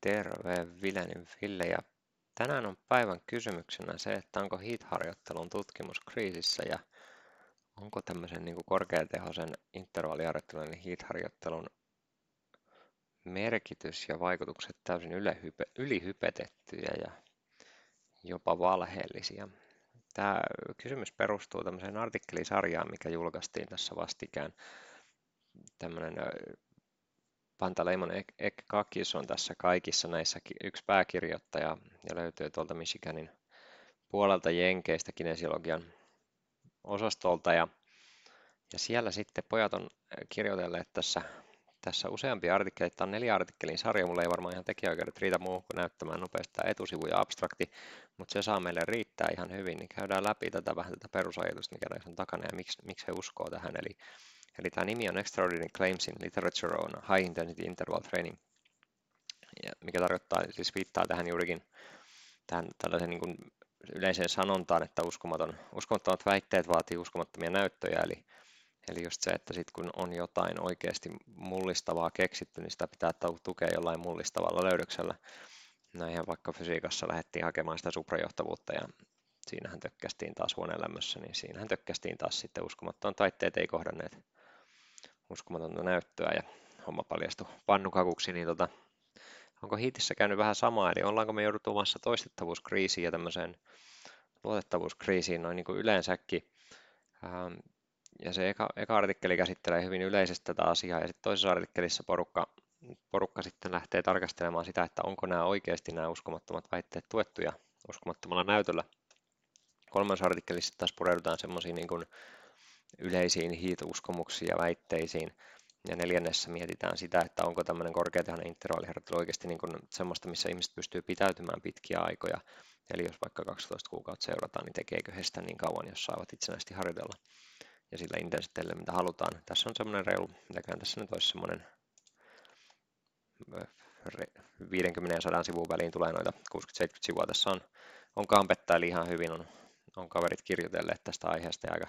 Terve, Vilenin Ville. Ja tänään on päivän kysymyksenä se, että onko HIIT-harjoittelun tutkimus kriisissä ja onko tämmöisen niin kuin korkeatehoisen intervalliharjoittelun eli HIIT-harjoittelun merkitys ja vaikutukset täysin ylihype, ylihypetettyjä ja jopa valheellisia. Tämä kysymys perustuu tämmöiseen artikkelisarjaan, mikä julkaistiin tässä vastikään. Tämmöinen Pantaleimon Ekkakis on tässä kaikissa näissä yksi pääkirjoittaja ja löytyy tuolta Michiganin puolelta Jenkeistä kinesiologian osastolta ja, ja siellä sitten pojat on kirjoitelleet tässä, tässä useampia artikkeleita. Tämä on neljä artikkelin sarja, mulla ei varmaan ihan tekijäoikeudet riitä muuhun kuin näyttämään nopeasti tämä etusivu ja abstrakti, mutta se saa meille riittää ihan hyvin, niin käydään läpi tätä vähän tätä perusajatusta, mikä näissä on takana ja miksi, miksi he uskoo tähän. Eli Eli tämä nimi on Extraordinary Claims in Literature on High Intensity Interval Training, ja mikä tarkoittaa, siis viittaa tähän juurikin tähän tällaisen niin kuin yleiseen sanontaan, että uskomaton, uskomattomat väitteet vaatii uskomattomia näyttöjä, eli, eli just se, että sit kun on jotain oikeasti mullistavaa keksitty, niin sitä pitää tukea jollain mullistavalla löydöksellä. Näinhän vaikka fysiikassa lähdettiin hakemaan sitä suprajohtavuutta ja siinähän tökkästiin taas huoneelämmössä, niin siinähän tökkästiin taas sitten uskomattomat väitteet ei kohdanneet uskomatonta näyttöä ja homma paljastui pannukakuksi, niin tota, onko hiitissä käynyt vähän samaa, eli ollaanko me jouduttu omassa toistettavuuskriisiin ja tämmöiseen luotettavuuskriisiin noin niin kuin yleensäkin. Ähm, ja se eka, eka artikkeli käsittelee hyvin yleisesti tätä asiaa, ja sitten toisessa artikkelissa porukka, porukka sitten lähtee tarkastelemaan sitä, että onko nämä oikeasti nämä uskomattomat väitteet tuettuja uskomattomalla näytöllä. Kolmannessa artikkelissa taas pureudutaan semmoisiin niin kuin yleisiin hiituskomuksiin ja väitteisiin. Ja neljännessä mietitään sitä, että onko tämmöinen korkeatahoinen intervalliharjoittelu oikeasti niin kuin semmoista, missä ihmiset pystyy pitäytymään pitkiä aikoja. Eli jos vaikka 12 kuukautta seurataan, niin tekeekö he sitä niin kauan, jos saavat itsenäisesti harjoitella ja sillä intensiteellä, mitä halutaan. Tässä on semmoinen reilu, mitäkään tässä nyt olisi semmoinen 50 ja 100 sivun väliin tulee noita 60-70 sivua. Tässä on, on kampetta, eli ihan hyvin on, on kaverit kirjoitelleet tästä aiheesta ja aika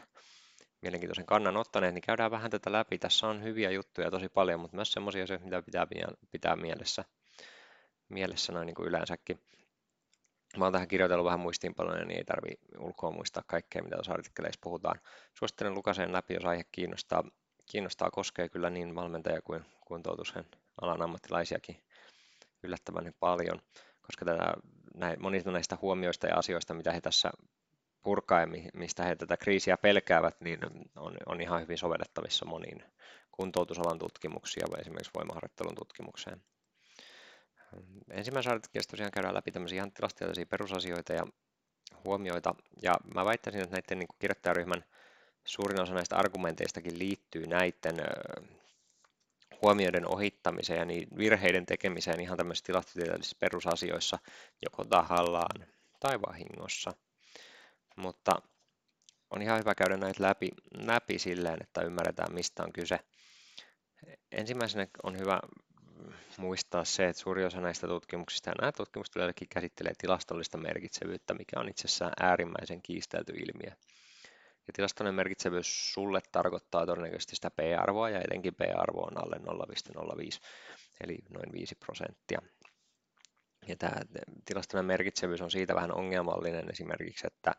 mielenkiintoisen kannan ottaneet, niin käydään vähän tätä läpi. Tässä on hyviä juttuja tosi paljon, mutta myös sellaisia asioita, mitä pitää pitää mielessä, mielessä noin niin kuin yleensäkin. Mä oon tähän kirjoitellut vähän muistiinpanoja, niin ei tarvi ulkoa muistaa kaikkea, mitä tuossa artikkeleissa puhutaan. Suosittelen lukaseen läpi, jos aihe kiinnostaa. Kiinnostaa koskee kyllä niin valmentaja kuin kuntoutuksen alan ammattilaisiakin yllättävän paljon, koska tätä, näin, monista näistä huomioista ja asioista, mitä he tässä purkaa ja mistä he tätä kriisiä pelkäävät, niin on, on ihan hyvin sovellettavissa moniin kuntoutusalan tutkimuksiin ja esimerkiksi voimaharjoittelun tutkimukseen. Ensimmäisessä artikkelissa tosiaan käydään läpi tämmöisiä ihan tilastiollisia perusasioita ja huomioita, ja mä väittäisin, että näiden niin kirjoittajaryhmän suurin osa näistä argumenteistakin liittyy näiden huomioiden ohittamiseen ja niin virheiden tekemiseen ihan tämmöisissä tilastotieteellisissä perusasioissa, joko tahallaan tai vahingossa mutta on ihan hyvä käydä näitä läpi, läpi silleen, että ymmärretään mistä on kyse. Ensimmäisenä on hyvä muistaa se, että suuri osa näistä tutkimuksista ja nämä tutkimukset yleensäkin käsittelee tilastollista merkitsevyyttä, mikä on itsessään äärimmäisen kiistelty ilmiö. Ja tilastollinen merkitsevyys sulle tarkoittaa todennäköisesti sitä P-arvoa ja etenkin P-arvo on alle 0,05 eli noin 5 prosenttia. Ja tämä tilastollinen merkitsevyys on siitä vähän ongelmallinen esimerkiksi, että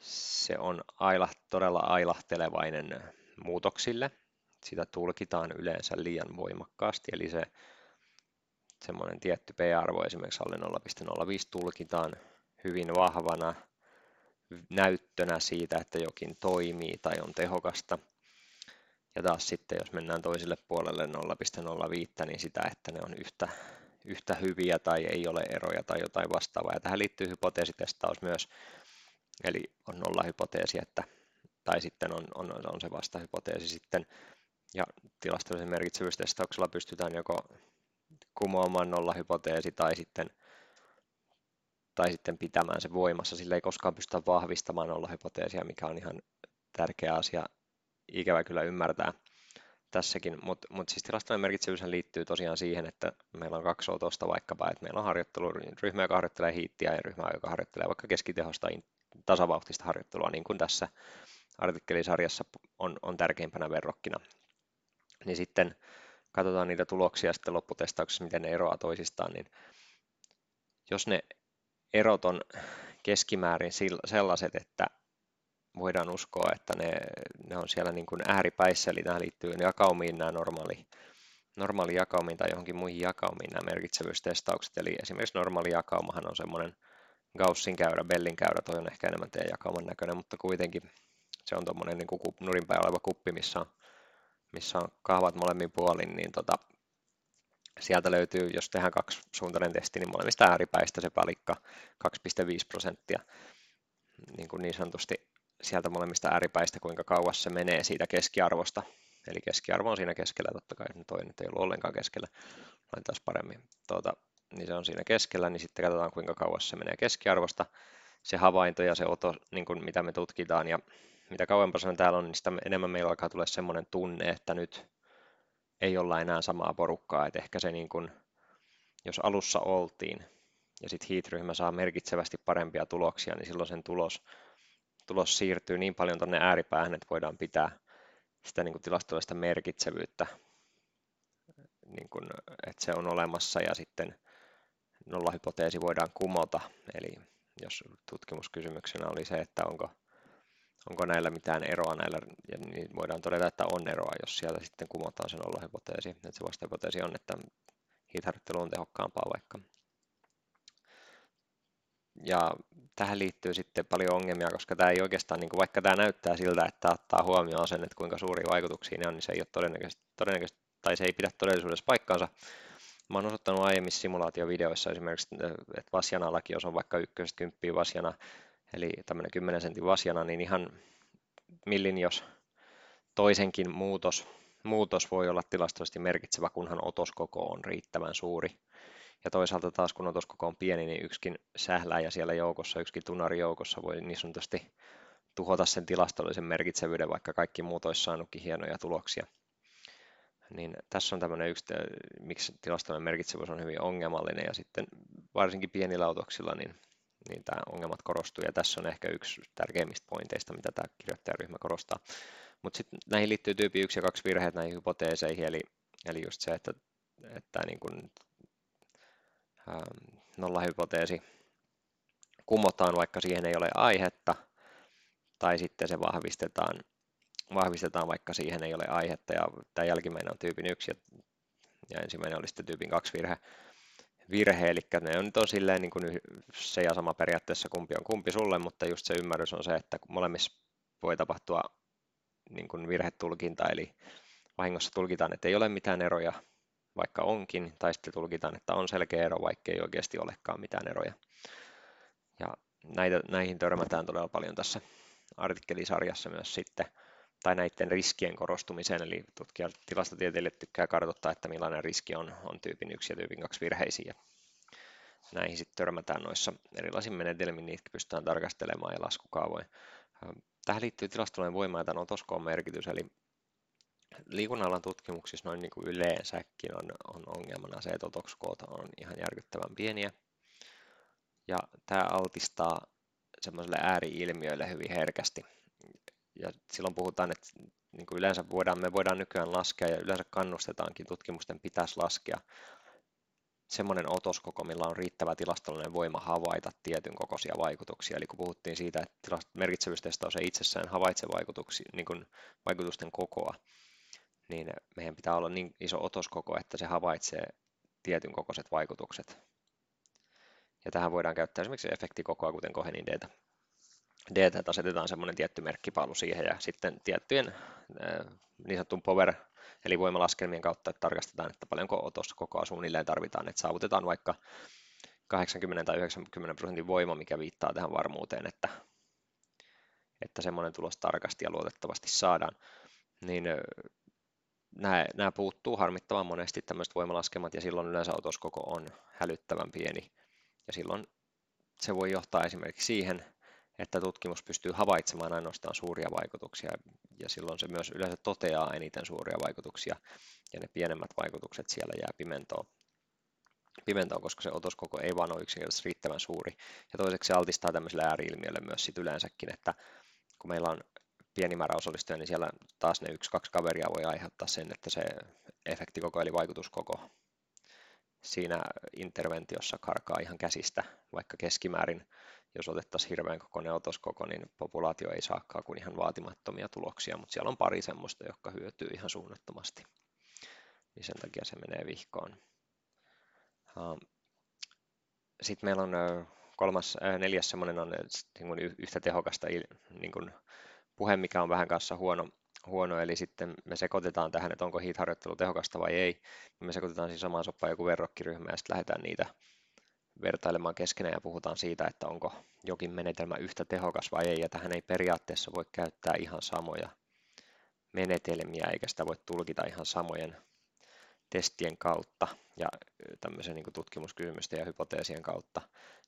se on aila, todella ailahtelevainen muutoksille. Sitä tulkitaan yleensä liian voimakkaasti, eli se semmoinen tietty p-arvo esimerkiksi alle 0,05 tulkitaan hyvin vahvana näyttönä siitä, että jokin toimii tai on tehokasta. Ja taas sitten, jos mennään toiselle puolelle 0,05, niin sitä, että ne on yhtä, yhtä hyviä tai ei ole eroja tai jotain vastaavaa. Ja tähän liittyy hypoteesitestaus myös, Eli on nolla hypoteesi, että, tai sitten on, on, on se vastahypoteesi sitten. Ja tilastollisen merkitsevyystestauksella pystytään joko kumoamaan nollahypoteesi tai sitten, tai sitten pitämään se voimassa. Sillä ei koskaan pystytä vahvistamaan nollahypoteesia, mikä on ihan tärkeä asia ikävä kyllä ymmärtää tässäkin, mutta mut siis tilastollinen merkitsevyys liittyy tosiaan siihen, että meillä on kaksi otosta vaikkapa, että meillä on harjoitteluryhmä, joka harjoittelee hiittiä ja ryhmä, joka harjoittelee vaikka keskitehosta tasavauhtista harjoittelua, niin kuin tässä artikkelisarjassa on, on tärkeimpänä verrokkina. Niin sitten katsotaan niitä tuloksia sitten lopputestauksessa, miten ne eroaa toisistaan, niin jos ne erot on keskimäärin sellaiset, että voidaan uskoa, että ne, ne on siellä niin kuin ääripäissä, eli nämä liittyy jakaumiin nämä normaali, normaali jakaumiin tai johonkin muihin jakaumiin nämä merkitsevyystestaukset. Eli esimerkiksi normaali jakaumahan on semmoinen Gaussin käyrä, Bellin käyrä, toi on ehkä enemmän teidän jakauman näköinen, mutta kuitenkin se on tuommoinen niin päin oleva kuppi, missä on, missä on kahvat molemmin puolin, niin tota, sieltä löytyy, jos tehdään kaksisuuntainen testi, niin molemmista ääripäistä se palikka 2,5 prosenttia niin, kuin niin sanotusti sieltä molemmista ääripäistä, kuinka kauas se menee siitä keskiarvosta. Eli keskiarvo on siinä keskellä, totta kai toi nyt ei ollut ollenkaan keskellä, taas paremmin. Tuota, niin se on siinä keskellä, niin sitten katsotaan kuinka kauas se menee keskiarvosta. Se havainto ja se oto, niin kuin mitä me tutkitaan ja mitä kauempaa se täällä on, niin sitä enemmän meillä alkaa tulla semmoinen tunne, että nyt ei olla enää samaa porukkaa, että ehkä se niin kuin, jos alussa oltiin ja sitten heat-ryhmä saa merkitsevästi parempia tuloksia, niin silloin sen tulos, tulos siirtyy niin paljon tuonne ääripäähän, että voidaan pitää sitä niin kuin tilastollista merkitsevyyttä, niin kuin, että se on olemassa ja sitten nollahypoteesi voidaan kumota. Eli jos tutkimuskysymyksenä oli se, että onko onko näillä mitään eroa näillä, ja niin voidaan todeta, että on eroa, jos sieltä sitten kumotaan se nollahypoteesi. Että se vastahypoteesi on, että hiitharjoittelu on tehokkaampaa vaikka. Ja tähän liittyy sitten paljon ongelmia, koska tämä ei oikeastaan, niin kuin vaikka tämä näyttää siltä, että ottaa huomioon sen, että kuinka suuria vaikutuksia ne on, niin se ei ole todennäköisesti, todennäköisesti tai se ei pidä todellisuudessa paikkaansa. Mä oon osoittanut aiemmissa simulaatiovideoissa esimerkiksi, että Vasjanallakin, jos on vaikka ykkösestä kymppiä Vasjana, eli tämmöinen 10 sentin vasjana, niin ihan millin jos toisenkin muutos, muutos voi olla tilastollisesti merkitsevä, kunhan otoskoko on riittävän suuri. Ja toisaalta taas kun otoskoko on pieni, niin yksikin sähläjä siellä joukossa, yksikin tunari joukossa voi niin sanotusti tuhota sen tilastollisen merkitsevyyden, vaikka kaikki muut olisi saanutkin hienoja tuloksia. Niin tässä on tämmöinen yksi, miksi tilastollinen merkitsevyys on hyvin ongelmallinen, ja sitten varsinkin pienillä otoksilla, niin niin tämä ongelmat korostuu, ja tässä on ehkä yksi tärkeimmistä pointeista, mitä tämä kirjoittajaryhmä korostaa. Mutta sitten näihin liittyy tyyppi 1 ja 2 virheet näihin hypoteeseihin, eli, eli just se, että, että niin kun, nollahypoteesi kumotaan, vaikka siihen ei ole aihetta, tai sitten se vahvistetaan, vahvistetaan vaikka siihen ei ole aihetta, ja tämä jälkimmäinen on tyypin 1, ja, ensimmäinen oli sitten tyypin 2 virhe virhe, eli ne on, on silleen niin kuin se ja sama periaatteessa kumpi on kumpi sulle, mutta just se ymmärrys on se, että molemmissa voi tapahtua niin kuin virhetulkinta, eli vahingossa tulkitaan, että ei ole mitään eroja, vaikka onkin, tai sitten tulkitaan, että on selkeä ero, vaikka ei oikeasti olekaan mitään eroja. Ja näitä, näihin törmätään todella paljon tässä artikkelisarjassa myös sitten, tai näiden riskien korostumiseen, eli tutkijat tilastotieteilijät tykkää kartoittaa, että millainen riski on, on tyypin 1 ja tyypin 2 virheisiä. Näihin sitten törmätään noissa erilaisin menetelmin, niitä pystytään tarkastelemaan ja laskukaavoin. Tähän liittyy tilastollinen voima ja tämän otoskoon merkitys, eli liikunnallan tutkimuksissa noin niin kuin yleensäkin on, on ongelmana se, että otoskoot on ihan järkyttävän pieniä. Ja tämä altistaa semmoiselle ääriilmiöille hyvin herkästi ja silloin puhutaan, että niin kuin yleensä voidaan, me voidaan nykyään laskea ja yleensä kannustetaankin tutkimusten pitäisi laskea semmoinen otoskoko, millä on riittävä tilastollinen voima havaita tietyn kokoisia vaikutuksia. Eli kun puhuttiin siitä, että merkitsevyystestaus ei itsessään havaitse niin kuin vaikutusten kokoa, niin meidän pitää olla niin iso otoskoko, että se havaitsee tietyn kokoiset vaikutukset. Ja tähän voidaan käyttää esimerkiksi efektikokoa, kuten Kohenin data DT asetetaan semmoinen tietty merkkipaalu siihen ja sitten tiettyjen niin sanotun power eli voimalaskelmien kautta että tarkastetaan, että paljonko otossa koko suunnilleen tarvitaan, että saavutetaan vaikka 80 tai 90 prosentin voima, mikä viittaa tähän varmuuteen, että, että semmoinen tulos tarkasti ja luotettavasti saadaan, niin nämä, puuttuu harmittavan monesti tämmöiset voimalaskelmat ja silloin yleensä otoskoko on hälyttävän pieni ja silloin se voi johtaa esimerkiksi siihen, että tutkimus pystyy havaitsemaan ainoastaan suuria vaikutuksia ja silloin se myös yleensä toteaa eniten suuria vaikutuksia ja ne pienemmät vaikutukset siellä jää pimentoon. Pimentoon, koska se otoskoko ei vaan ole yksinkertaisesti riittävän suuri. Ja toiseksi se altistaa tämmöiselle ääriilmiölle myös sit yleensäkin, että kun meillä on pieni määrä osallistujia, niin siellä taas ne yksi-kaksi kaveria voi aiheuttaa sen, että se efektikoko eli vaikutuskoko siinä interventiossa karkaa ihan käsistä, vaikka keskimäärin, jos otettaisiin hirveän kokoinen otoskoko, niin populaatio ei saakaan kuin ihan vaatimattomia tuloksia, mutta siellä on pari semmoista, jotka hyötyy ihan suunnattomasti. Niin sen takia se menee vihkoon. Sitten meillä on kolmas, neljäs semmoinen on niin yhtä tehokasta niin kuin puhe, mikä on vähän kanssa huono, huono, eli sitten me sekoitetaan tähän, että onko HIIT-harjoittelu tehokasta vai ei. Me sekoitetaan siis samaan soppaan joku verrokkiryhmä ja sitten lähdetään niitä vertailemaan keskenään ja puhutaan siitä, että onko jokin menetelmä yhtä tehokas vai ei, ja tähän ei periaatteessa voi käyttää ihan samoja menetelmiä, eikä sitä voi tulkita ihan samojen testien kautta ja tämmöisen niin tutkimuskysymysten ja hypoteesien kautta,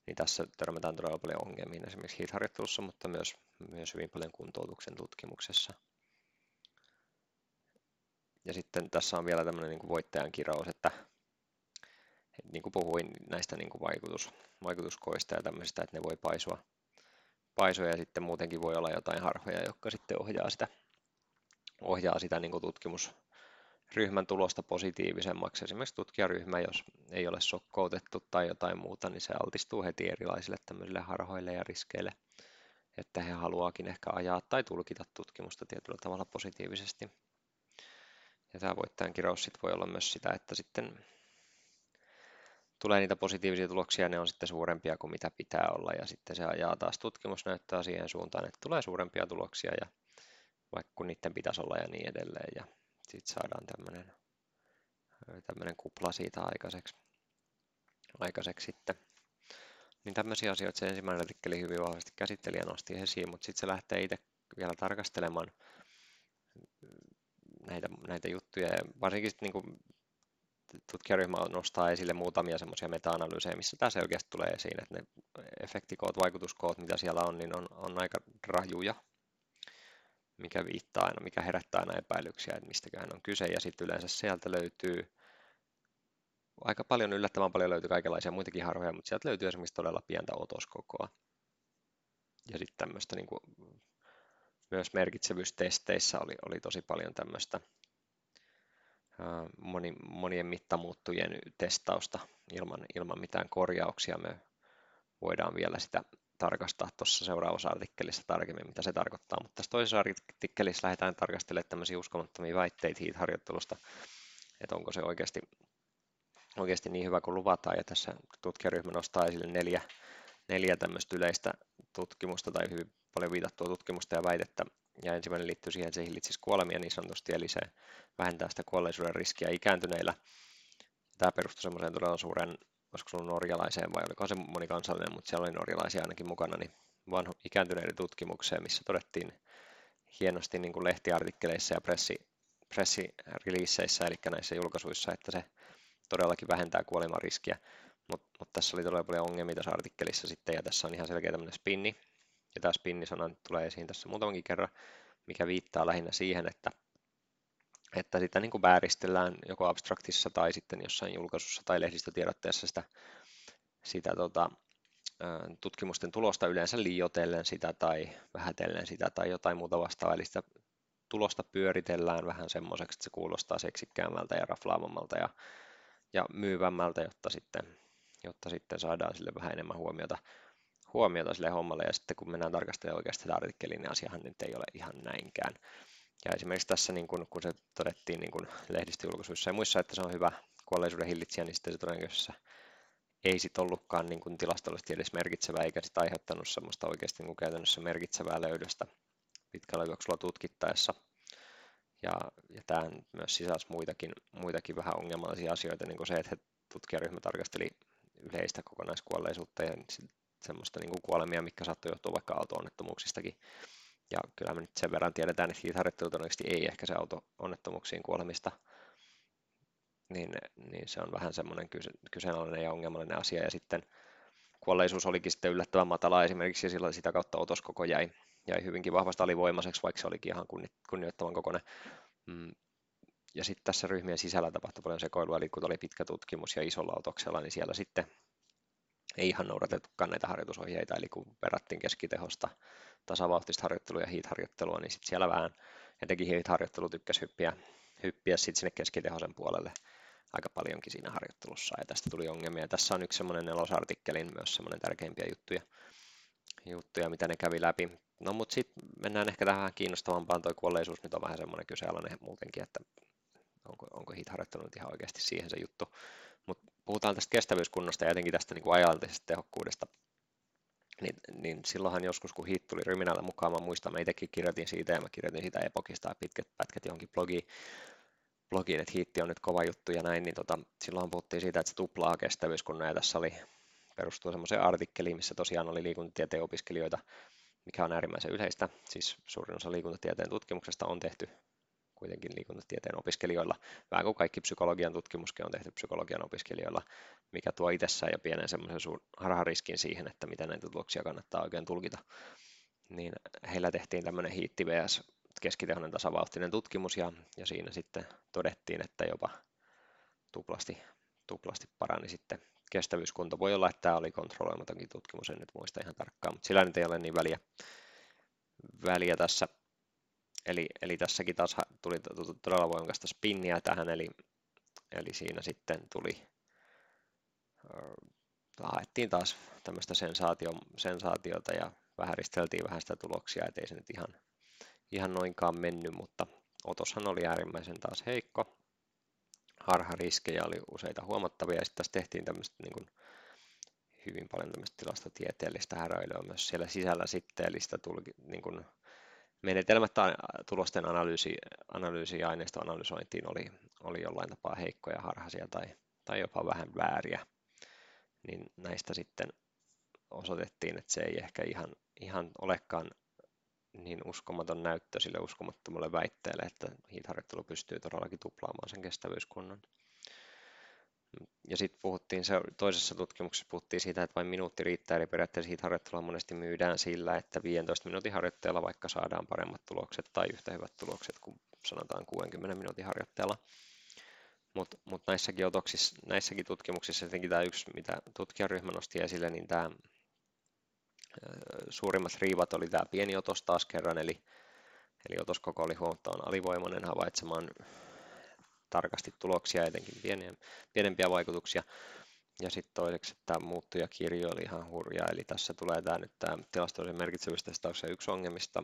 niin tässä törmätään todella paljon ongelmiin esimerkiksi HIIT-harjoittelussa, mutta myös, myös hyvin paljon kuntoutuksen tutkimuksessa. Ja sitten tässä on vielä tämmöinen niin kuin voittajan kirous, että, että niin kuin puhuin näistä niin kuin vaikutus, vaikutuskoista ja tämmöisistä, että ne voi paisua, paisua ja sitten muutenkin voi olla jotain harhoja, jotka sitten ohjaa sitä, ohjaa sitä niin kuin tutkimusryhmän tulosta positiivisemmaksi. Esimerkiksi tutkijaryhmä, jos ei ole sokkoutettu tai jotain muuta, niin se altistuu heti erilaisille tämmöisille harhoille ja riskeille, että he haluaakin ehkä ajaa tai tulkita tutkimusta tietyllä tavalla positiivisesti. Ja tämä voittajan kirous sit voi olla myös sitä, että sitten tulee niitä positiivisia tuloksia, ne on sitten suurempia kuin mitä pitää olla, ja sitten se ajaa taas tutkimusnäyttöä siihen suuntaan, että tulee suurempia tuloksia, ja vaikka kun niiden pitäisi olla ja niin edelleen, ja sitten saadaan tämmöinen tämmöinen kupla siitä aikaiseksi, aikaiseksi sitten. Niin tämmöisiä asioita se ensimmäinen artikkeli hyvin vahvasti käsitteli ja nosti esiin, mutta sitten se lähtee itse vielä tarkastelemaan näitä, näitä juttuja. Ja varsinkin niin kuin tutkijaryhmä nostaa esille muutamia semmoisia meta-analyysejä, missä tämä selkeästi tulee esiin, että ne efektikoot, vaikutuskoot, mitä siellä on, niin on, on aika rajuja, mikä viittaa aina, mikä herättää aina epäilyksiä, että mistäköhän on kyse. Ja sitten yleensä sieltä löytyy aika paljon, yllättävän paljon löytyy kaikenlaisia muitakin harhoja, mutta sieltä löytyy esimerkiksi todella pientä otoskokoa. Ja sitten tämmöistä niin myös merkitsevyystesteissä oli, oli tosi paljon tämmöistä moni, monien mittamuuttujen testausta ilman, ilman mitään korjauksia. Me voidaan vielä sitä tarkastaa tuossa seuraavassa artikkelissa tarkemmin, mitä se tarkoittaa. Mutta tässä toisessa artikkelissa lähdetään tarkastelemaan tämmöisiä uskomattomia väitteitä HIIT-harjoittelusta, että onko se oikeasti, oikeasti niin hyvä kuin luvataan. Ja tässä tutkijaryhmä nostaa esille neljä, neljä tämmöistä yleistä tutkimusta tai hyvin paljon viitattua tutkimusta ja väitettä, ja ensimmäinen liittyy siihen, että se hillitsisi kuolemia niin sanotusti, eli se vähentää sitä kuolleisuuden riskiä ikääntyneillä. Tämä perustuu semmoiseen todella suuren, olisiko se ollut norjalaiseen vai oliko se monikansallinen, mutta siellä oli norjalaisia ainakin mukana, niin vanhu, ikääntyneiden tutkimukseen, missä todettiin hienosti niin kuin lehtiartikkeleissa ja pressi, pressireleaseissä, eli näissä julkaisuissa, että se todellakin vähentää kuolemariskiä. Mutta mut tässä oli todella paljon ongelmia tässä artikkelissa sitten, ja tässä on ihan selkeä tämmöinen spinni, ja tämä spinnisana tulee esiin tässä muutamankin kerran, mikä viittaa lähinnä siihen, että, että sitä niin kuin vääristellään joko abstraktissa tai sitten jossain julkaisussa tai lehdistötiedotteessa sitä, sitä tota, tutkimusten tulosta yleensä liiotellen sitä tai vähätellen sitä tai jotain muuta vastaavaa, eli sitä tulosta pyöritellään vähän semmoiseksi, että se kuulostaa seksikkäämmältä ja raflaavammalta ja, ja myyvämmältä, jotta sitten, jotta sitten saadaan sille vähän enemmän huomiota huomiota sille hommalle, ja sitten kun mennään tarkastelemaan oikeasti sitä artikkeliin, niin asiahan nyt ei ole ihan näinkään. Ja esimerkiksi tässä, niin kun, kun se todettiin niin kun lehdistöjulkaisuissa ja muissa, että se on hyvä kuolleisuuden hillitsijä, niin sitten se todennäköisesti ei sit ollutkaan niin kuin tilastollisesti edes merkitsevää, eikä sitä aiheuttanut semmoista oikeasti niin käytännössä merkitsevää löydöstä pitkällä juoksulla tutkittaessa. Ja, ja tämä myös sisälsi muitakin, muitakin vähän ongelmallisia asioita, niin kuin se, että tutkijaryhmä tarkasteli yleistä kokonaiskuolleisuutta ja semmoista niin kuin kuolemia, mikä saattoi johtua vaikka auto-onnettomuuksistakin. Ja kyllä me nyt sen verran tiedetään, että hiitharjoittelu todennäköisesti ei ehkä se auto-onnettomuuksiin kuolemista, niin, niin se on vähän semmoinen kyse, kyseenalainen ja ongelmallinen asia. Ja sitten kuolleisuus olikin sitten yllättävän matala esimerkiksi, ja sillä sitä kautta otoskoko jäi, jäi hyvinkin vahvasti alivoimaiseksi, vaikka se olikin ihan kunnioittavan kokoinen. Mm. Ja sitten tässä ryhmien sisällä tapahtui paljon sekoilua, eli kun oli pitkä tutkimus ja isolla otoksella, niin siellä sitten ei ihan noudatettukaan näitä harjoitusohjeita, eli kun verrattiin keskitehosta tasavauhtista harjoittelua ja heat-harjoittelua, niin sitten siellä vähän etenkin heat-harjoittelu tykkäsi hyppiä, hyppiä sitten sinne keskitehosen puolelle aika paljonkin siinä harjoittelussa ja tästä tuli ongelmia. Tässä on yksi semmoinen nelosartikkelin myös semmoinen tärkeimpiä juttuja, juttuja, mitä ne kävi läpi. No mutta sitten mennään ehkä tähän kiinnostavampaan, toi kuolleisuus nyt on vähän semmoinen kyseenalainen muutenkin, että onko, onko HIT-harjoittelu nyt ihan oikeasti siihen se juttu. Mutta puhutaan tästä kestävyyskunnosta ja jotenkin tästä niin ajallisesta tehokkuudesta, niin, niin silloinhan joskus, kun HIT tuli Ryminällä mukaan, mä muistan, mä itsekin kirjoitin siitä ja mä kirjoitin siitä epokista pitkät pätkät johonkin blogiin, blogiin, että hiitti on nyt kova juttu ja näin, niin tota, silloin puhuttiin siitä, että se tuplaa kestävyyskunnan ja tässä oli perustuu semmoiseen artikkeliin, missä tosiaan oli liikuntatieteen opiskelijoita, mikä on äärimmäisen yleistä. Siis suurin osa liikuntatieteen tutkimuksesta on tehty kuitenkin liikuntatieteen opiskelijoilla, vähän kuin kaikki psykologian tutkimuskin on tehty psykologian opiskelijoilla, mikä tuo itsessään jo pienen semmoisen harhariskin siihen, että miten näitä tuloksia kannattaa oikein tulkita. Niin heillä tehtiin tämmöinen hiitti vs keskitehoinen tasavauhtinen tutkimus ja, ja siinä sitten todettiin, että jopa tuplasti, tuplasti parani sitten kestävyyskunto. Voi olla, että tämä oli kontrolloimatonkin tutkimus, en nyt muista ihan tarkkaan, mutta sillä nyt ei ole niin väliä, väliä tässä. Eli, eli tässäkin taas tuli todella voimakasta spinniä tähän, eli, eli siinä sitten tuli, haettiin taas tämmöistä sensaatio, sensaatiota ja vähäristeltiin vähän sitä tuloksia, ettei se nyt ihan, ihan noinkaan mennyt, mutta otoshan oli äärimmäisen taas heikko. Harhariskejä oli useita huomattavia ja sitten tässä tehtiin tämmöistä niin kuin hyvin paljon tämmöistä tilastotieteellistä häröilyä myös siellä sisällä sitten, eli sitä tuli niin kuin menetelmät tulosten analyysi, analyysi ja aineistoanalysointiin oli, oli jollain tapaa heikkoja, harhaisia tai, tai jopa vähän vääriä, niin näistä sitten osoitettiin, että se ei ehkä ihan, ihan olekaan niin uskomaton näyttö sille uskomattomalle väitteelle, että hiitharjoittelu pystyy todellakin tuplaamaan sen kestävyyskunnan. Ja sitten puhuttiin se, toisessa tutkimuksessa puhuttiin siitä, että vain minuutti riittää, eli periaatteessa hiitharjoittelua monesti myydään sillä, että 15 minuutin harjoitteella vaikka saadaan paremmat tulokset tai yhtä hyvät tulokset kuin sanotaan 60 minuutin harjoitteella. Mutta mut näissäkin, otoksissa, näissäkin tutkimuksissa jotenkin tämä yksi, mitä tutkijaryhmä nosti esille, niin tämä suurimmat riivat oli tämä pieni otos taas kerran, eli, eli otoskoko oli huomattavan alivoimainen havaitsemaan tarkasti tuloksia, etenkin pieniä, pienempiä vaikutuksia. Ja sitten toiseksi, tämä muuttujakirjo oli ihan hurja, eli tässä tulee tämä nyt tämä tilastollisen merkitsevyystestauksen yksi ongelmista,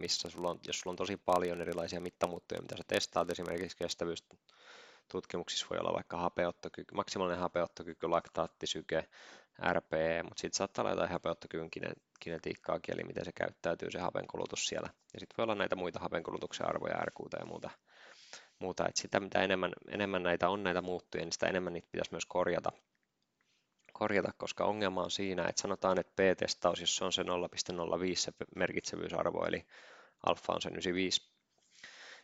missä sulla on, jos sulla on tosi paljon erilaisia mittamuuttuja, mitä sä testaat, esimerkiksi kestävyys tutkimuksissa voi olla vaikka hapeuttokyky, maksimaalinen hapeuttokyky, laktaattisyke, RPE, mutta sitten saattaa olla jotain hapeuttokyvyn kinetiikkaakin, eli miten se käyttäytyy se hapenkulutus siellä. Ja sitten voi olla näitä muita hapenkulutuksen arvoja, RQ ja muuta. muuta. Et sitä mitä enemmän, enemmän näitä on näitä muuttuja, niin sitä enemmän niitä pitäisi myös korjata. korjata, koska ongelma on siinä, että sanotaan, että P-testaus, jos se on se 0,05 se merkitsevyysarvo, eli alfa on se 95,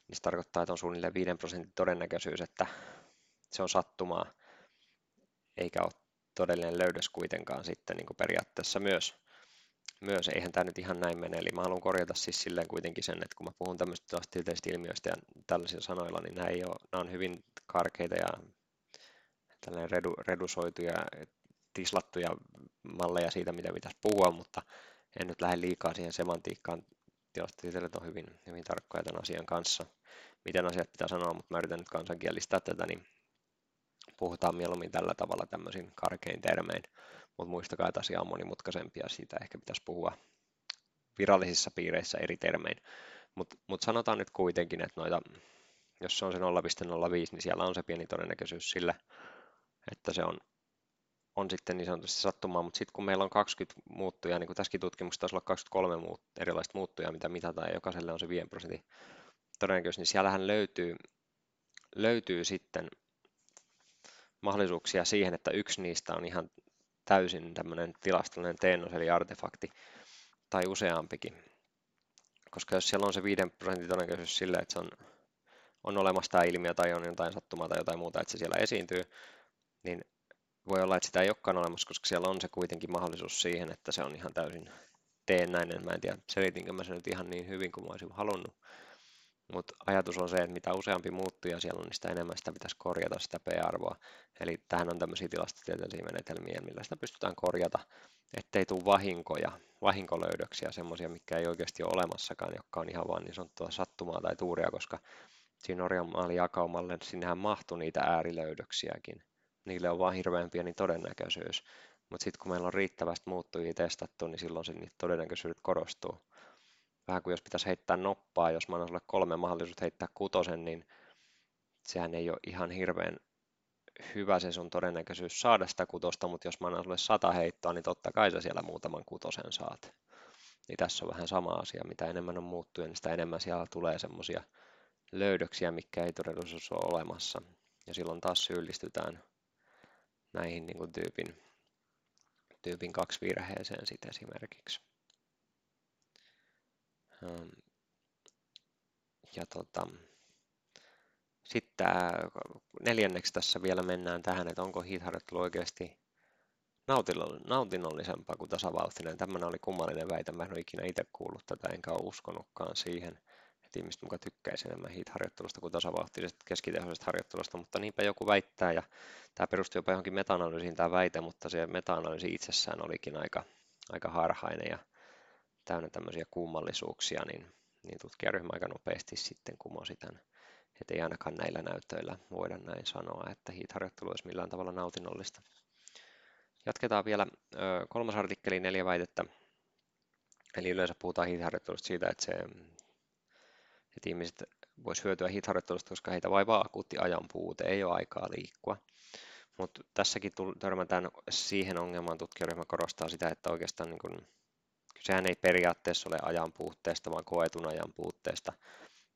niin se tarkoittaa, että on suunnilleen 5 prosentin todennäköisyys, että se on sattumaa, eikä ole todellinen löydös kuitenkaan sitten niin kuin periaatteessa myös. Myös eihän tämä nyt ihan näin mene, eli mä haluan korjata siis silleen kuitenkin sen, että kun mä puhun tämmöistä tieteellisistä ilmiöistä ja tällaisilla sanoilla, niin nämä, ei ole, nämä on hyvin karkeita ja tällainen redu, redusoituja, tislattuja malleja siitä, mitä pitäisi puhua, mutta en nyt lähde liikaa siihen semantiikkaan. Tilastotieteilijät on hyvin, hyvin tarkkoja tämän asian kanssa, miten asiat pitää sanoa, mutta mä yritän nyt kansankielistää tätä, niin puhutaan mieluummin tällä tavalla tämmöisin karkein termein, mutta muistakaa, että asia on monimutkaisempi ja siitä ehkä pitäisi puhua virallisissa piireissä eri termein. Mutta mut sanotaan nyt kuitenkin, että noita, jos se on se 0,05, niin siellä on se pieni todennäköisyys sille, että se on, on sitten niin sanotusti sattumaa, mutta sitten kun meillä on 20 muuttujaa, niin kuin tässäkin tutkimuksessa taisi olla 23 muut, erilaista muuttujaa, mitä mitataan, ja jokaiselle on se 5 prosentin todennäköisyys, niin siellähän löytyy, löytyy sitten mahdollisuuksia siihen, että yksi niistä on ihan täysin tämmöinen tilastollinen teennos, eli artefakti, tai useampikin. Koska jos siellä on se 5 prosentin todennäköisyys sille, että se on, on olemassa tämä ilmiö tai on jotain sattumaa tai jotain muuta, että se siellä esiintyy, niin voi olla, että sitä ei olekaan olemassa, koska siellä on se kuitenkin mahdollisuus siihen, että se on ihan täysin teennäinen. Mä en tiedä, selitinkö mä sen nyt ihan niin hyvin kuin mä olisin halunnut. Mutta ajatus on se, että mitä useampi muuttuja siellä on, niin sitä enemmän sitä pitäisi korjata sitä P-arvoa. Eli tähän on tämmöisiä tilastotieteellisiä menetelmiä, millä sitä pystytään korjata, ettei tule vahinkoja, vahinkolöydöksiä, semmoisia, mikä ei oikeasti ole olemassakaan, jotka on ihan vaan niin sanottua sattumaa tai tuuria, koska siinä Norjan jakaumalle sinnehän mahtui niitä äärilöydöksiäkin. Niille on vaan hirveän pieni todennäköisyys. Mutta sitten kun meillä on riittävästi muuttujia testattu, niin silloin se niitä todennäköisyydet korostuu vähän kuin jos pitäisi heittää noppaa, jos mä annan sulle kolme mahdollisuutta heittää kutosen, niin sehän ei ole ihan hirveän hyvä se sun todennäköisyys saada sitä kutosta, mutta jos mä annan sulle sata heittoa, niin totta kai sä siellä muutaman kutosen saat. Niin tässä on vähän sama asia, mitä enemmän on muuttuja, niin sitä enemmän siellä tulee semmoisia löydöksiä, mikä ei todellisuus ole olemassa. Ja silloin taas syyllistytään näihin niin kuin tyypin, tyypin kaksi virheeseen sitten esimerkiksi. Ja tota, sitten neljänneksi tässä vielä mennään tähän, että onko hiitharjoittelu oikeasti nautinnollisempaa kuin tasavauhtinen. Tämmöinen oli kummallinen väite. Mä en ole ikinä itse kuullut tätä, enkä ole uskonutkaan siihen, että ihmiset mukaan tykkäisi enemmän hiitharjoittelusta kuin tasavauhtisesta keskitehoisesta harjoittelusta, mutta niinpä joku väittää, ja tämä perustuu jopa johonkin meta-analyysiin tämä väite, mutta se meta-analyysi itsessään olikin aika, aika harhainen, ja täynnä tämmöisiä kummallisuuksia, niin, niin tutkijaryhmä aika nopeasti sitten kumosi tämän. Että ei ainakaan näillä näyttöillä voida näin sanoa, että hiitharjoittelu olisi millään tavalla nautinnollista. Jatketaan vielä kolmas artikkeli, neljä väitettä. Eli yleensä puhutaan hiitharjoittelusta siitä, että, se, että ihmiset voisivat hyötyä hiitharjoittelusta, koska heitä vaivaa akuutti ajan puute, ei ole aikaa liikkua. Mutta tässäkin törmätään siihen ongelmaan, tutkijaryhmä korostaa sitä, että oikeastaan niin kun sehän ei periaatteessa ole ajan puutteesta, vaan koetun ajan puutteesta.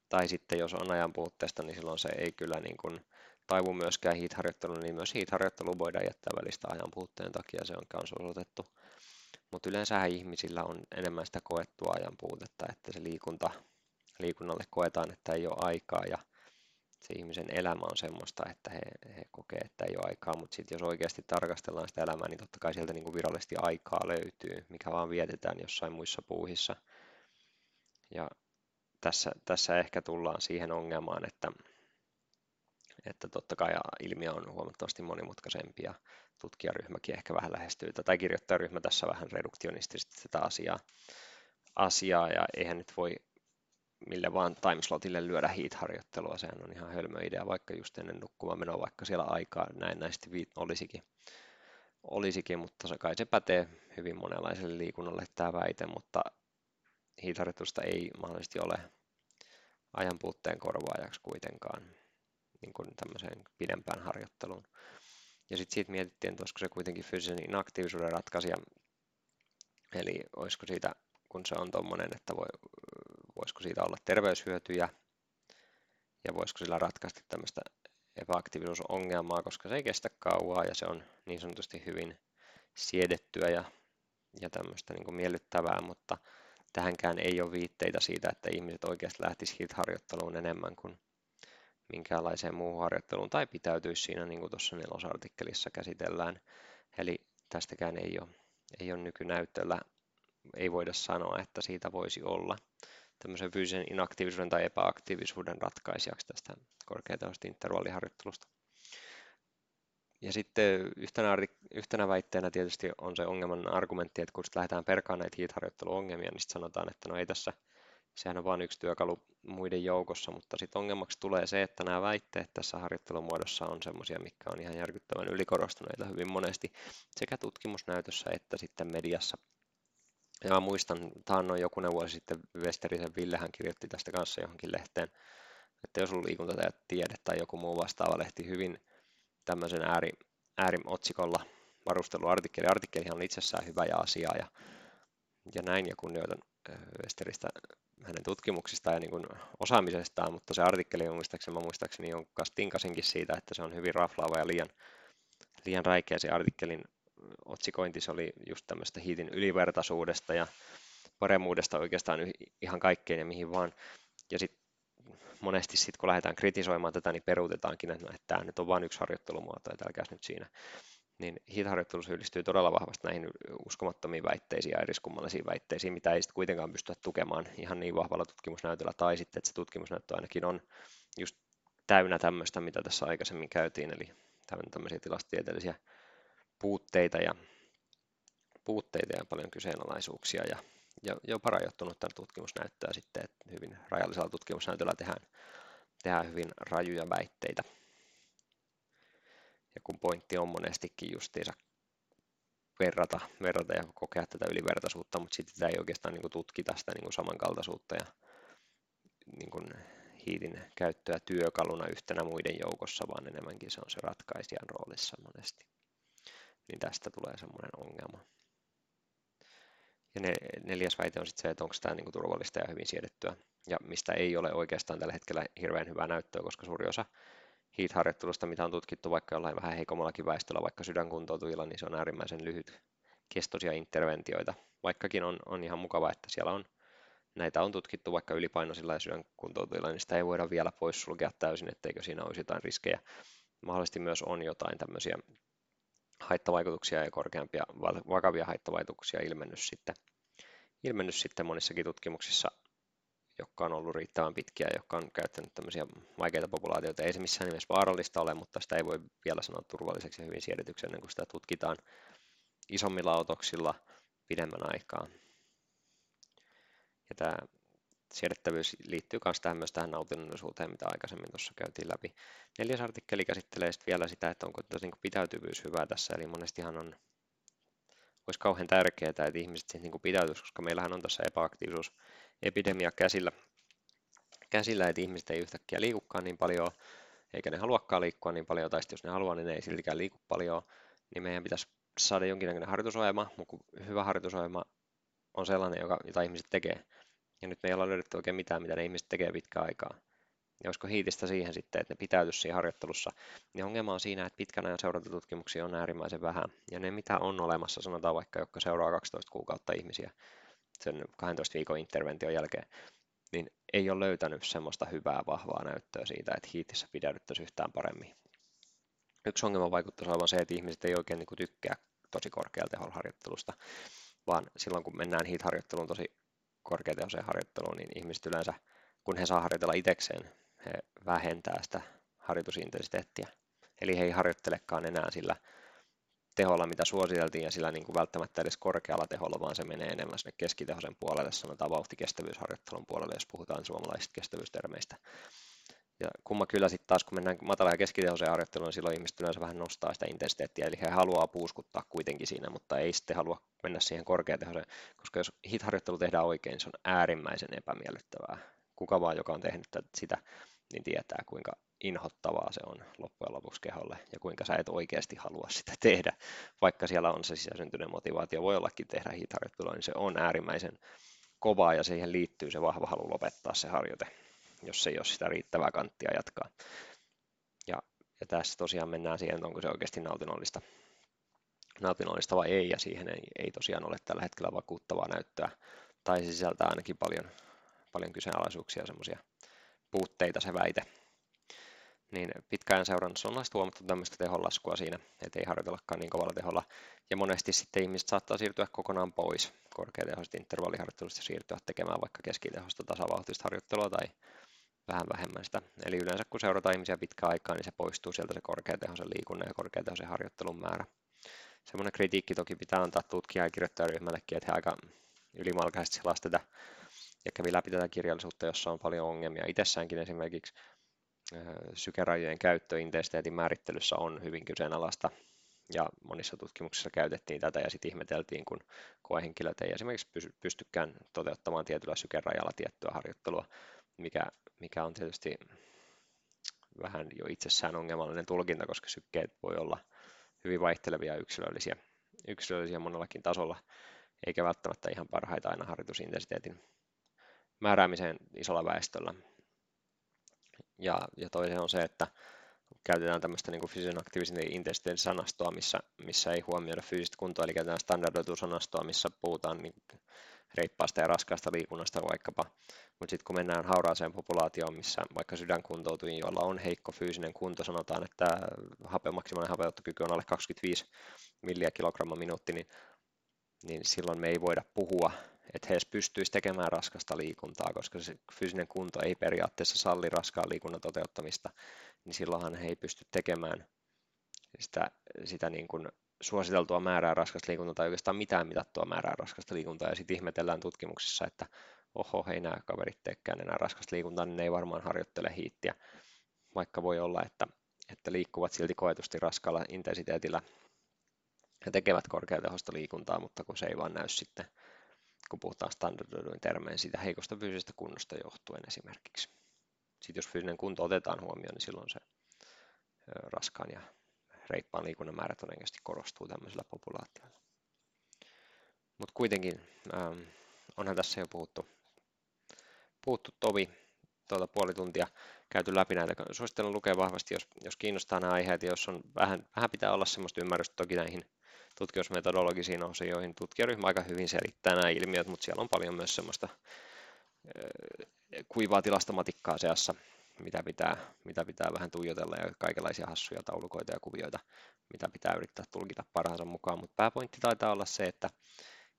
Tai sitten jos on ajan puutteesta, niin silloin se ei kyllä niin kuin taivu myöskään heat-harjoitteluun, niin myös heat-harjoittelu voidaan jättää välistä ajan puutteen takia, se on myös osoitettu. Mutta yleensä ihmisillä on enemmän sitä koettua ajan puutetta, että se liikunta, liikunnalle koetaan, että ei ole aikaa ja se ihmisen elämä on semmoista, että he, he kokee, että ei ole aikaa, mutta sitten jos oikeasti tarkastellaan sitä elämää, niin totta kai sieltä niin kuin virallisesti aikaa löytyy, mikä vaan vietetään jossain muissa puuhissa. Ja tässä, tässä ehkä tullaan siihen ongelmaan, että, että totta kai ilmiö on huomattavasti monimutkaisempi ja tutkijaryhmäkin ehkä vähän lähestyy, tai kirjoittajaryhmä tässä vähän reduktionistisesti tätä asiaa, asiaa ja eihän nyt voi millä vaan timeslotille lyödä heat-harjoittelua. Sehän on ihan hölmö idea, vaikka just ennen nukkumaan menoa, vaikka siellä aikaa näin näistä olisikin. olisikin, mutta se kai se pätee hyvin monenlaiselle liikunnalle tämä väite, mutta heat ei mahdollisesti ole ajan puutteen korvaajaksi kuitenkaan niin kuin tämmöiseen pidempään harjoitteluun. Ja sitten siitä mietittiin, että olisiko se kuitenkin fyysisen inaktiivisuuden ratkaisija, eli olisiko siitä, kun se on tuommoinen, että voi, voisiko siitä olla terveyshyötyjä ja voisiko sillä ratkaista tämmöistä epäaktiivisuusongelmaa, koska se ei kestä kauaa ja se on niin sanotusti hyvin siedettyä ja, ja tämmöistä niin miellyttävää, mutta tähänkään ei ole viitteitä siitä, että ihmiset oikeasti lähtisivät HIT-harjoitteluun enemmän kuin minkäänlaiseen muuhun harjoitteluun tai pitäytyisi siinä, niin kuin tuossa nelosartikkelissa käsitellään. Eli tästäkään ei ole, ei ole nykynäyttöllä, ei voida sanoa, että siitä voisi olla tämmöisen fyysisen inaktiivisuuden tai epäaktiivisuuden ratkaisijaksi tästä korkeatasoisesta intervalliharjoittelusta. Ja sitten yhtenä, yhtenä väitteenä tietysti on se ongelman argumentti, että kun lähdetään perkaan näitä heat-harjoitteluongelmia, niin sitten sanotaan, että no ei tässä, sehän on vain yksi työkalu muiden joukossa, mutta sitten ongelmaksi tulee se, että nämä väitteet tässä harjoittelumuodossa on semmoisia, mikä on ihan järkyttävän ylikorostuneita hyvin monesti sekä tutkimusnäytössä että sitten mediassa ja mä muistan, taannoin jokunen vuosi sitten Westerisen Ville, hän kirjoitti tästä kanssa johonkin lehteen, että jos on liikunta tai tiede tai joku muu vastaava lehti hyvin tämmöisen ääri, ääriotsikolla varusteluartikkeli. Artikkelihan on itsessään hyvä ja asia ja, ja näin ja kunnioitan Westeristä hänen tutkimuksistaan ja niin kuin osaamisestaan, mutta se artikkeli muistaakseni, mä muistaakseni jonka tinkasinkin siitä, että se on hyvin raflaava ja liian, liian räikeä se artikkelin otsikointi se oli just tämmöistä hiitin ylivertaisuudesta ja paremmuudesta oikeastaan ihan kaikkeen ja mihin vaan. Ja sitten monesti sitten kun lähdetään kritisoimaan tätä, niin peruutetaankin, että, että tämä nyt on vain yksi harjoittelumuoto, että älkää nyt siinä. niin HIT-harjoittelu syyllistyy todella vahvasti näihin uskomattomiin väitteisiin ja eriskummallisiin väitteisiin, mitä ei sitten kuitenkaan pystytä tukemaan ihan niin vahvalla tutkimusnäytöllä, tai sitten, että se tutkimusnäyttö ainakin on just täynnä tämmöistä, mitä tässä aikaisemmin käytiin, eli tämmöisiä tilastotieteellisiä puutteita ja, puutteita ja paljon kyseenalaisuuksia ja, ja jopa rajoittunutta tutkimusnäyttöä sitten, että hyvin rajallisella tutkimusnäytöllä tehdään, tehdään hyvin rajuja väitteitä. Ja kun pointti on monestikin justiinsa verrata, verrata ja kokea tätä ylivertaisuutta, mutta sitten sitä ei oikeastaan niin kuin tutkita sitä niin kuin samankaltaisuutta ja niin kuin hiitin käyttöä työkaluna yhtenä muiden joukossa, vaan enemmänkin se on se ratkaisijan roolissa monesti. Niin tästä tulee semmoinen ongelma. Ja ne, neljäs väite on sitten se, että onko tämä niin kuin turvallista ja hyvin siedettyä, ja mistä ei ole oikeastaan tällä hetkellä hirveän hyvää näyttöä, koska suuri osa HEAT-harjoittelusta, mitä on tutkittu vaikka jollain vähän heikommallakin väestöllä, vaikka sydänkuntoutujilla, niin se on äärimmäisen lyhyt kestoisia interventioita. Vaikkakin on, on ihan mukava, että siellä on näitä on tutkittu vaikka ylipainoisilla ja sydänkuntoutujilla, niin sitä ei voida vielä poissulkea täysin, etteikö siinä olisi jotain riskejä. Mahdollisesti myös on jotain tämmöisiä haittavaikutuksia ja korkeampia vakavia haittavaikutuksia ilmennyt sitten, ilmennyt sitten monissakin tutkimuksissa jotka on ollut riittävän pitkiä, jotka on käyttänyt tämmöisiä vaikeita populaatioita. Ei se missään nimessä vaarallista ole, mutta sitä ei voi vielä sanoa turvalliseksi ja hyvin siedetyksi ennen kuin sitä tutkitaan isommilla otoksilla pidemmän aikaa. Ja tämä siedettävyys liittyy myös tähän, myös tähän nautinnollisuuteen, mitä aikaisemmin tuossa käytiin läpi. Neljäs artikkeli käsittelee sitten vielä sitä, että onko niin pitäytyvyys hyvä tässä, eli monestihan on olisi kauhean tärkeää, että ihmiset siis niin pitäytyisi, koska meillähän on tässä epäaktiivisuus epidemia käsillä, käsillä, että ihmiset ei yhtäkkiä liikukaan niin paljon, eikä ne haluakaan liikkua niin paljon, tai jos ne haluaa, niin ne ei siltikään liiku paljon, niin meidän pitäisi saada jonkinnäköinen harjoitusohjelma, mutta hyvä harjoitusohjelma on sellainen, joka, jota ihmiset tekee. Ja nyt me ei olla löydetty oikein mitään, mitä ne ihmiset tekee pitkään aikaa. Ja olisiko hiitistä siihen sitten, että ne pitäytyisi siinä harjoittelussa, niin ongelma on siinä, että pitkän ajan seurantatutkimuksia on äärimmäisen vähän. Ja ne, mitä on olemassa, sanotaan vaikka, jotka seuraa 12 kuukautta ihmisiä, sen 12 viikon intervention jälkeen, niin ei ole löytänyt semmoista hyvää, vahvaa näyttöä siitä, että hiitissä pidäydyttäisiin yhtään paremmin. Yksi ongelma vaikuttaisi olevan se, että ihmiset ei oikein niin tykkää tosi korkealta teholla harjoittelusta, vaan silloin kun mennään hiit-harjoitteluun tosi korkeatehoiseen harjoitteluun, niin ihmiset yleensä, kun he saa harjoitella itsekseen, he vähentää sitä harjoitusintensiteettiä. Eli he ei harjoittelekaan enää sillä teholla, mitä suositeltiin, ja sillä niin kuin välttämättä edes korkealla teholla, vaan se menee enemmän sinne keskitehoisen puolelle, sanotaan vauhtikestävyysharjoittelun puolelle, jos puhutaan suomalaisista kestävyystermeistä. Ja kumma kyllä sitten taas, kun mennään matala- ja keskitehoiseen harjoitteluun, niin silloin ihmiset yleensä vähän nostaa sitä intensiteettiä, eli he haluaa puuskuttaa kuitenkin siinä, mutta ei sitten halua mennä siihen korkeatehoiseen, koska jos hit-harjoittelu tehdään oikein, niin se on äärimmäisen epämiellyttävää. Kuka vaan, joka on tehnyt sitä, niin tietää, kuinka inhottavaa se on loppujen lopuksi keholle ja kuinka sä et oikeasti halua sitä tehdä, vaikka siellä on se sisäsyntyinen motivaatio, voi ollakin tehdä hitarjoittelua, niin se on äärimmäisen kovaa ja siihen liittyy se vahva halu lopettaa se harjoite, jos ei ole sitä riittävää kanttia jatkaa. Ja, ja tässä tosiaan mennään siihen, että onko se oikeasti nautinnollista, nautinnollista vai ei, ja siihen ei, ei tosiaan ole tällä hetkellä vakuuttavaa näyttöä, tai se sisältää ainakin paljon, paljon kyseenalaisuuksia semmoisia puutteita se väite, niin pitkään seurannassa on huomattu tämmöistä tehonlaskua siinä, että ei harjoitellakaan niin kovalla teholla. Ja monesti sitten ihmiset saattaa siirtyä kokonaan pois korkeatehoisesta intervalliharjoittelusta siirtyä tekemään vaikka keskitehosta tasavauhtista harjoittelua tai vähän vähemmän sitä. Eli yleensä kun seurataan ihmisiä pitkään aikaa, niin se poistuu sieltä se korkeatehoisen liikunnan ja korkeatehoisen harjoittelun määrä. Semmoinen kritiikki toki pitää antaa tutkija- ja kirjoittajaryhmällekin, että he aika ylimalkaisesti selasi tätä ja kävi läpi tätä kirjallisuutta, jossa on paljon ongelmia. Itsessäänkin esimerkiksi sykerajojen käyttö intensiteetin määrittelyssä on hyvin kyseenalaista ja monissa tutkimuksissa käytettiin tätä ja sitten ihmeteltiin, kun koehenkilöt ei esimerkiksi pystykään toteuttamaan tietyllä sykerajalla tiettyä harjoittelua, mikä, mikä on tietysti vähän jo itsessään ongelmallinen tulkinta, koska sykkeet voi olla hyvin vaihtelevia yksilöllisiä, yksilöllisiä monellakin tasolla, eikä välttämättä ihan parhaita aina harjoitusintensiteetin määräämiseen isolla väestöllä. Ja, ja toinen on se, että käytetään tämmöistä niin fyysisen aktiivisen intensiteetin sanastoa, missä, missä ei huomioida fyysistä kuntoa, eli käytetään standardoitua sanastoa, missä puhutaan niin reippaasta ja raskaasta liikunnasta vaikkapa. Mutta sitten kun mennään hauraaseen populaatioon, missä vaikka sydänkuntoutujia, joilla on heikko fyysinen kunto, sanotaan, että hape, maksimaalinen hapeuttokyky on alle 25 milliä kilogramma minuutti, niin, niin silloin me ei voida puhua, että he pystyisi tekemään raskasta liikuntaa, koska se fyysinen kunto ei periaatteessa salli raskaan liikunnan toteuttamista, niin silloinhan he ei pysty tekemään sitä, sitä niin kuin suositeltua määrää raskasta liikuntaa tai oikeastaan mitään mitattua määrää raskasta liikuntaa ja sitten ihmetellään tutkimuksissa, että oho, hei nämä kaverit teekään enää raskasta liikuntaa, niin ne ei varmaan harjoittele hiittiä, vaikka voi olla, että, että liikkuvat silti koetusti raskalla intensiteetillä ja tekevät korkeatehosta liikuntaa, mutta kun se ei vaan näy sitten, kun puhutaan standardoiduin termein siitä heikosta fyysisestä kunnosta johtuen esimerkiksi. Sitten jos fyysinen kunto otetaan huomioon, niin silloin se raskaan ja reippaan liikunnan määrä todennäköisesti korostuu tämmöisellä populaatioilla. Mutta kuitenkin ähm, onhan tässä jo puhuttu, puhuttu tovi tuota puoli tuntia käyty läpi näitä. Suosittelen lukea vahvasti, jos, jos kiinnostaa nämä aiheet, jos on vähän, vähän pitää olla sellaista ymmärrystä toki näihin tutkimusmetodologisiin osioihin. Tutkijaryhmä aika hyvin selittää nämä ilmiöt, mutta siellä on paljon myös semmoista äh, kuivaa tilastomatikkaa seassa, mitä pitää, mitä pitää vähän tuijotella ja kaikenlaisia hassuja taulukoita ja kuvioita, mitä pitää yrittää tulkita parhaansa mukaan. Mutta pääpointti taitaa olla se, että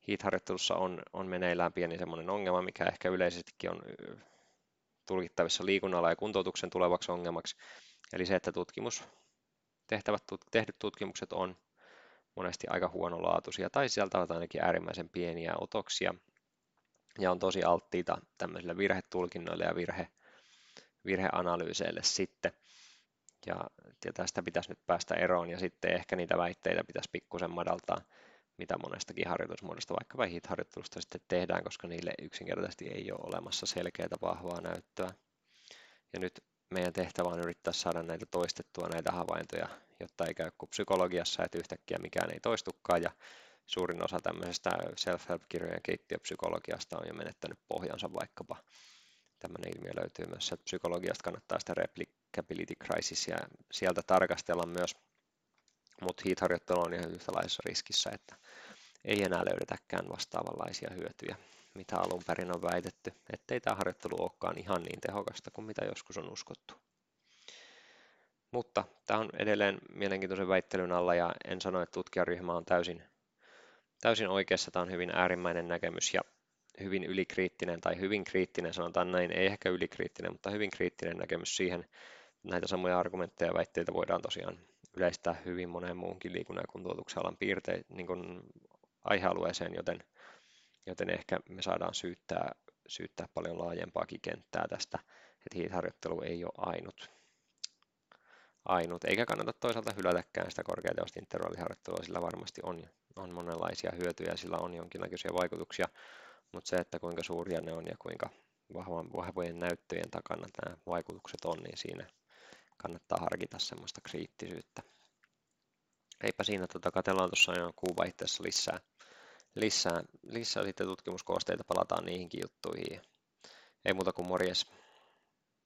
HEAT-harjoittelussa on, on meneillään pieni semmoinen ongelma, mikä ehkä yleisestikin on tulkittavissa liikunnalla ja kuntoutuksen tulevaksi ongelmaksi. Eli se, että tutkimus, tehtävät, tehdyt tutkimukset on monesti aika huonolaatuisia tai sieltä on ainakin äärimmäisen pieniä otoksia ja on tosi alttiita tämmöisille virhetulkinnoille ja virhe, virheanalyyseille sitten. Ja, ja tästä pitäisi nyt päästä eroon ja sitten ehkä niitä väitteitä pitäisi pikkusen madaltaa, mitä monestakin harjoitusmuodosta, vaikka HIIT-harjoittelusta sitten tehdään, koska niille yksinkertaisesti ei ole olemassa selkeää vahvaa näyttöä. Ja nyt meidän tehtävä on yrittää saada näitä toistettua näitä havaintoja, jotta ei käy kuin psykologiassa, että yhtäkkiä mikään ei toistukaan ja suurin osa tämmöisestä self-help-kirjojen keittiöpsykologiasta on jo menettänyt pohjansa vaikkapa tämmöinen ilmiö löytyy myös sieltä psykologiasta, kannattaa sitä replicability crisisia sieltä tarkastella myös, mutta heat-harjoittelu on ihan yhtälaisessa riskissä, että ei enää löydetäkään vastaavanlaisia hyötyjä, mitä alun perin on väitetty, ettei tämä harjoittelu olekaan ihan niin tehokasta kuin mitä joskus on uskottu. Mutta tämä on edelleen mielenkiintoisen väittelyn alla ja en sano, että tutkijaryhmä on täysin, täysin oikeassa. Tämä on hyvin äärimmäinen näkemys ja hyvin ylikriittinen tai hyvin kriittinen, sanotaan näin, ei ehkä ylikriittinen, mutta hyvin kriittinen näkemys siihen. Näitä samoja argumentteja ja väitteitä voidaan tosiaan yleistää hyvin moneen muunkin liikunnan ja kuntoutuksen alan piirtein niin kuin aihealueeseen, joten, joten ehkä me saadaan syyttää, syyttää paljon laajempaakin kenttää tästä, että hiitharjoittelu ei ole ainut, ainut, eikä kannata toisaalta hylätäkään sitä korkeateosta intervalliharjoittelua, sillä varmasti on, on monenlaisia hyötyjä, sillä on jonkinlaisia vaikutuksia mutta se, että kuinka suuria ne on ja kuinka vahvojen näyttöjen takana nämä vaikutukset on, niin siinä kannattaa harkita semmoista kriittisyyttä. Eipä siinä, tuota, katsellaan tuossa jo kuuvaihteessa lisää, lisää, lisää sitten tutkimuskoosteita, palataan niihinkin juttuihin. Ei muuta kuin morjes.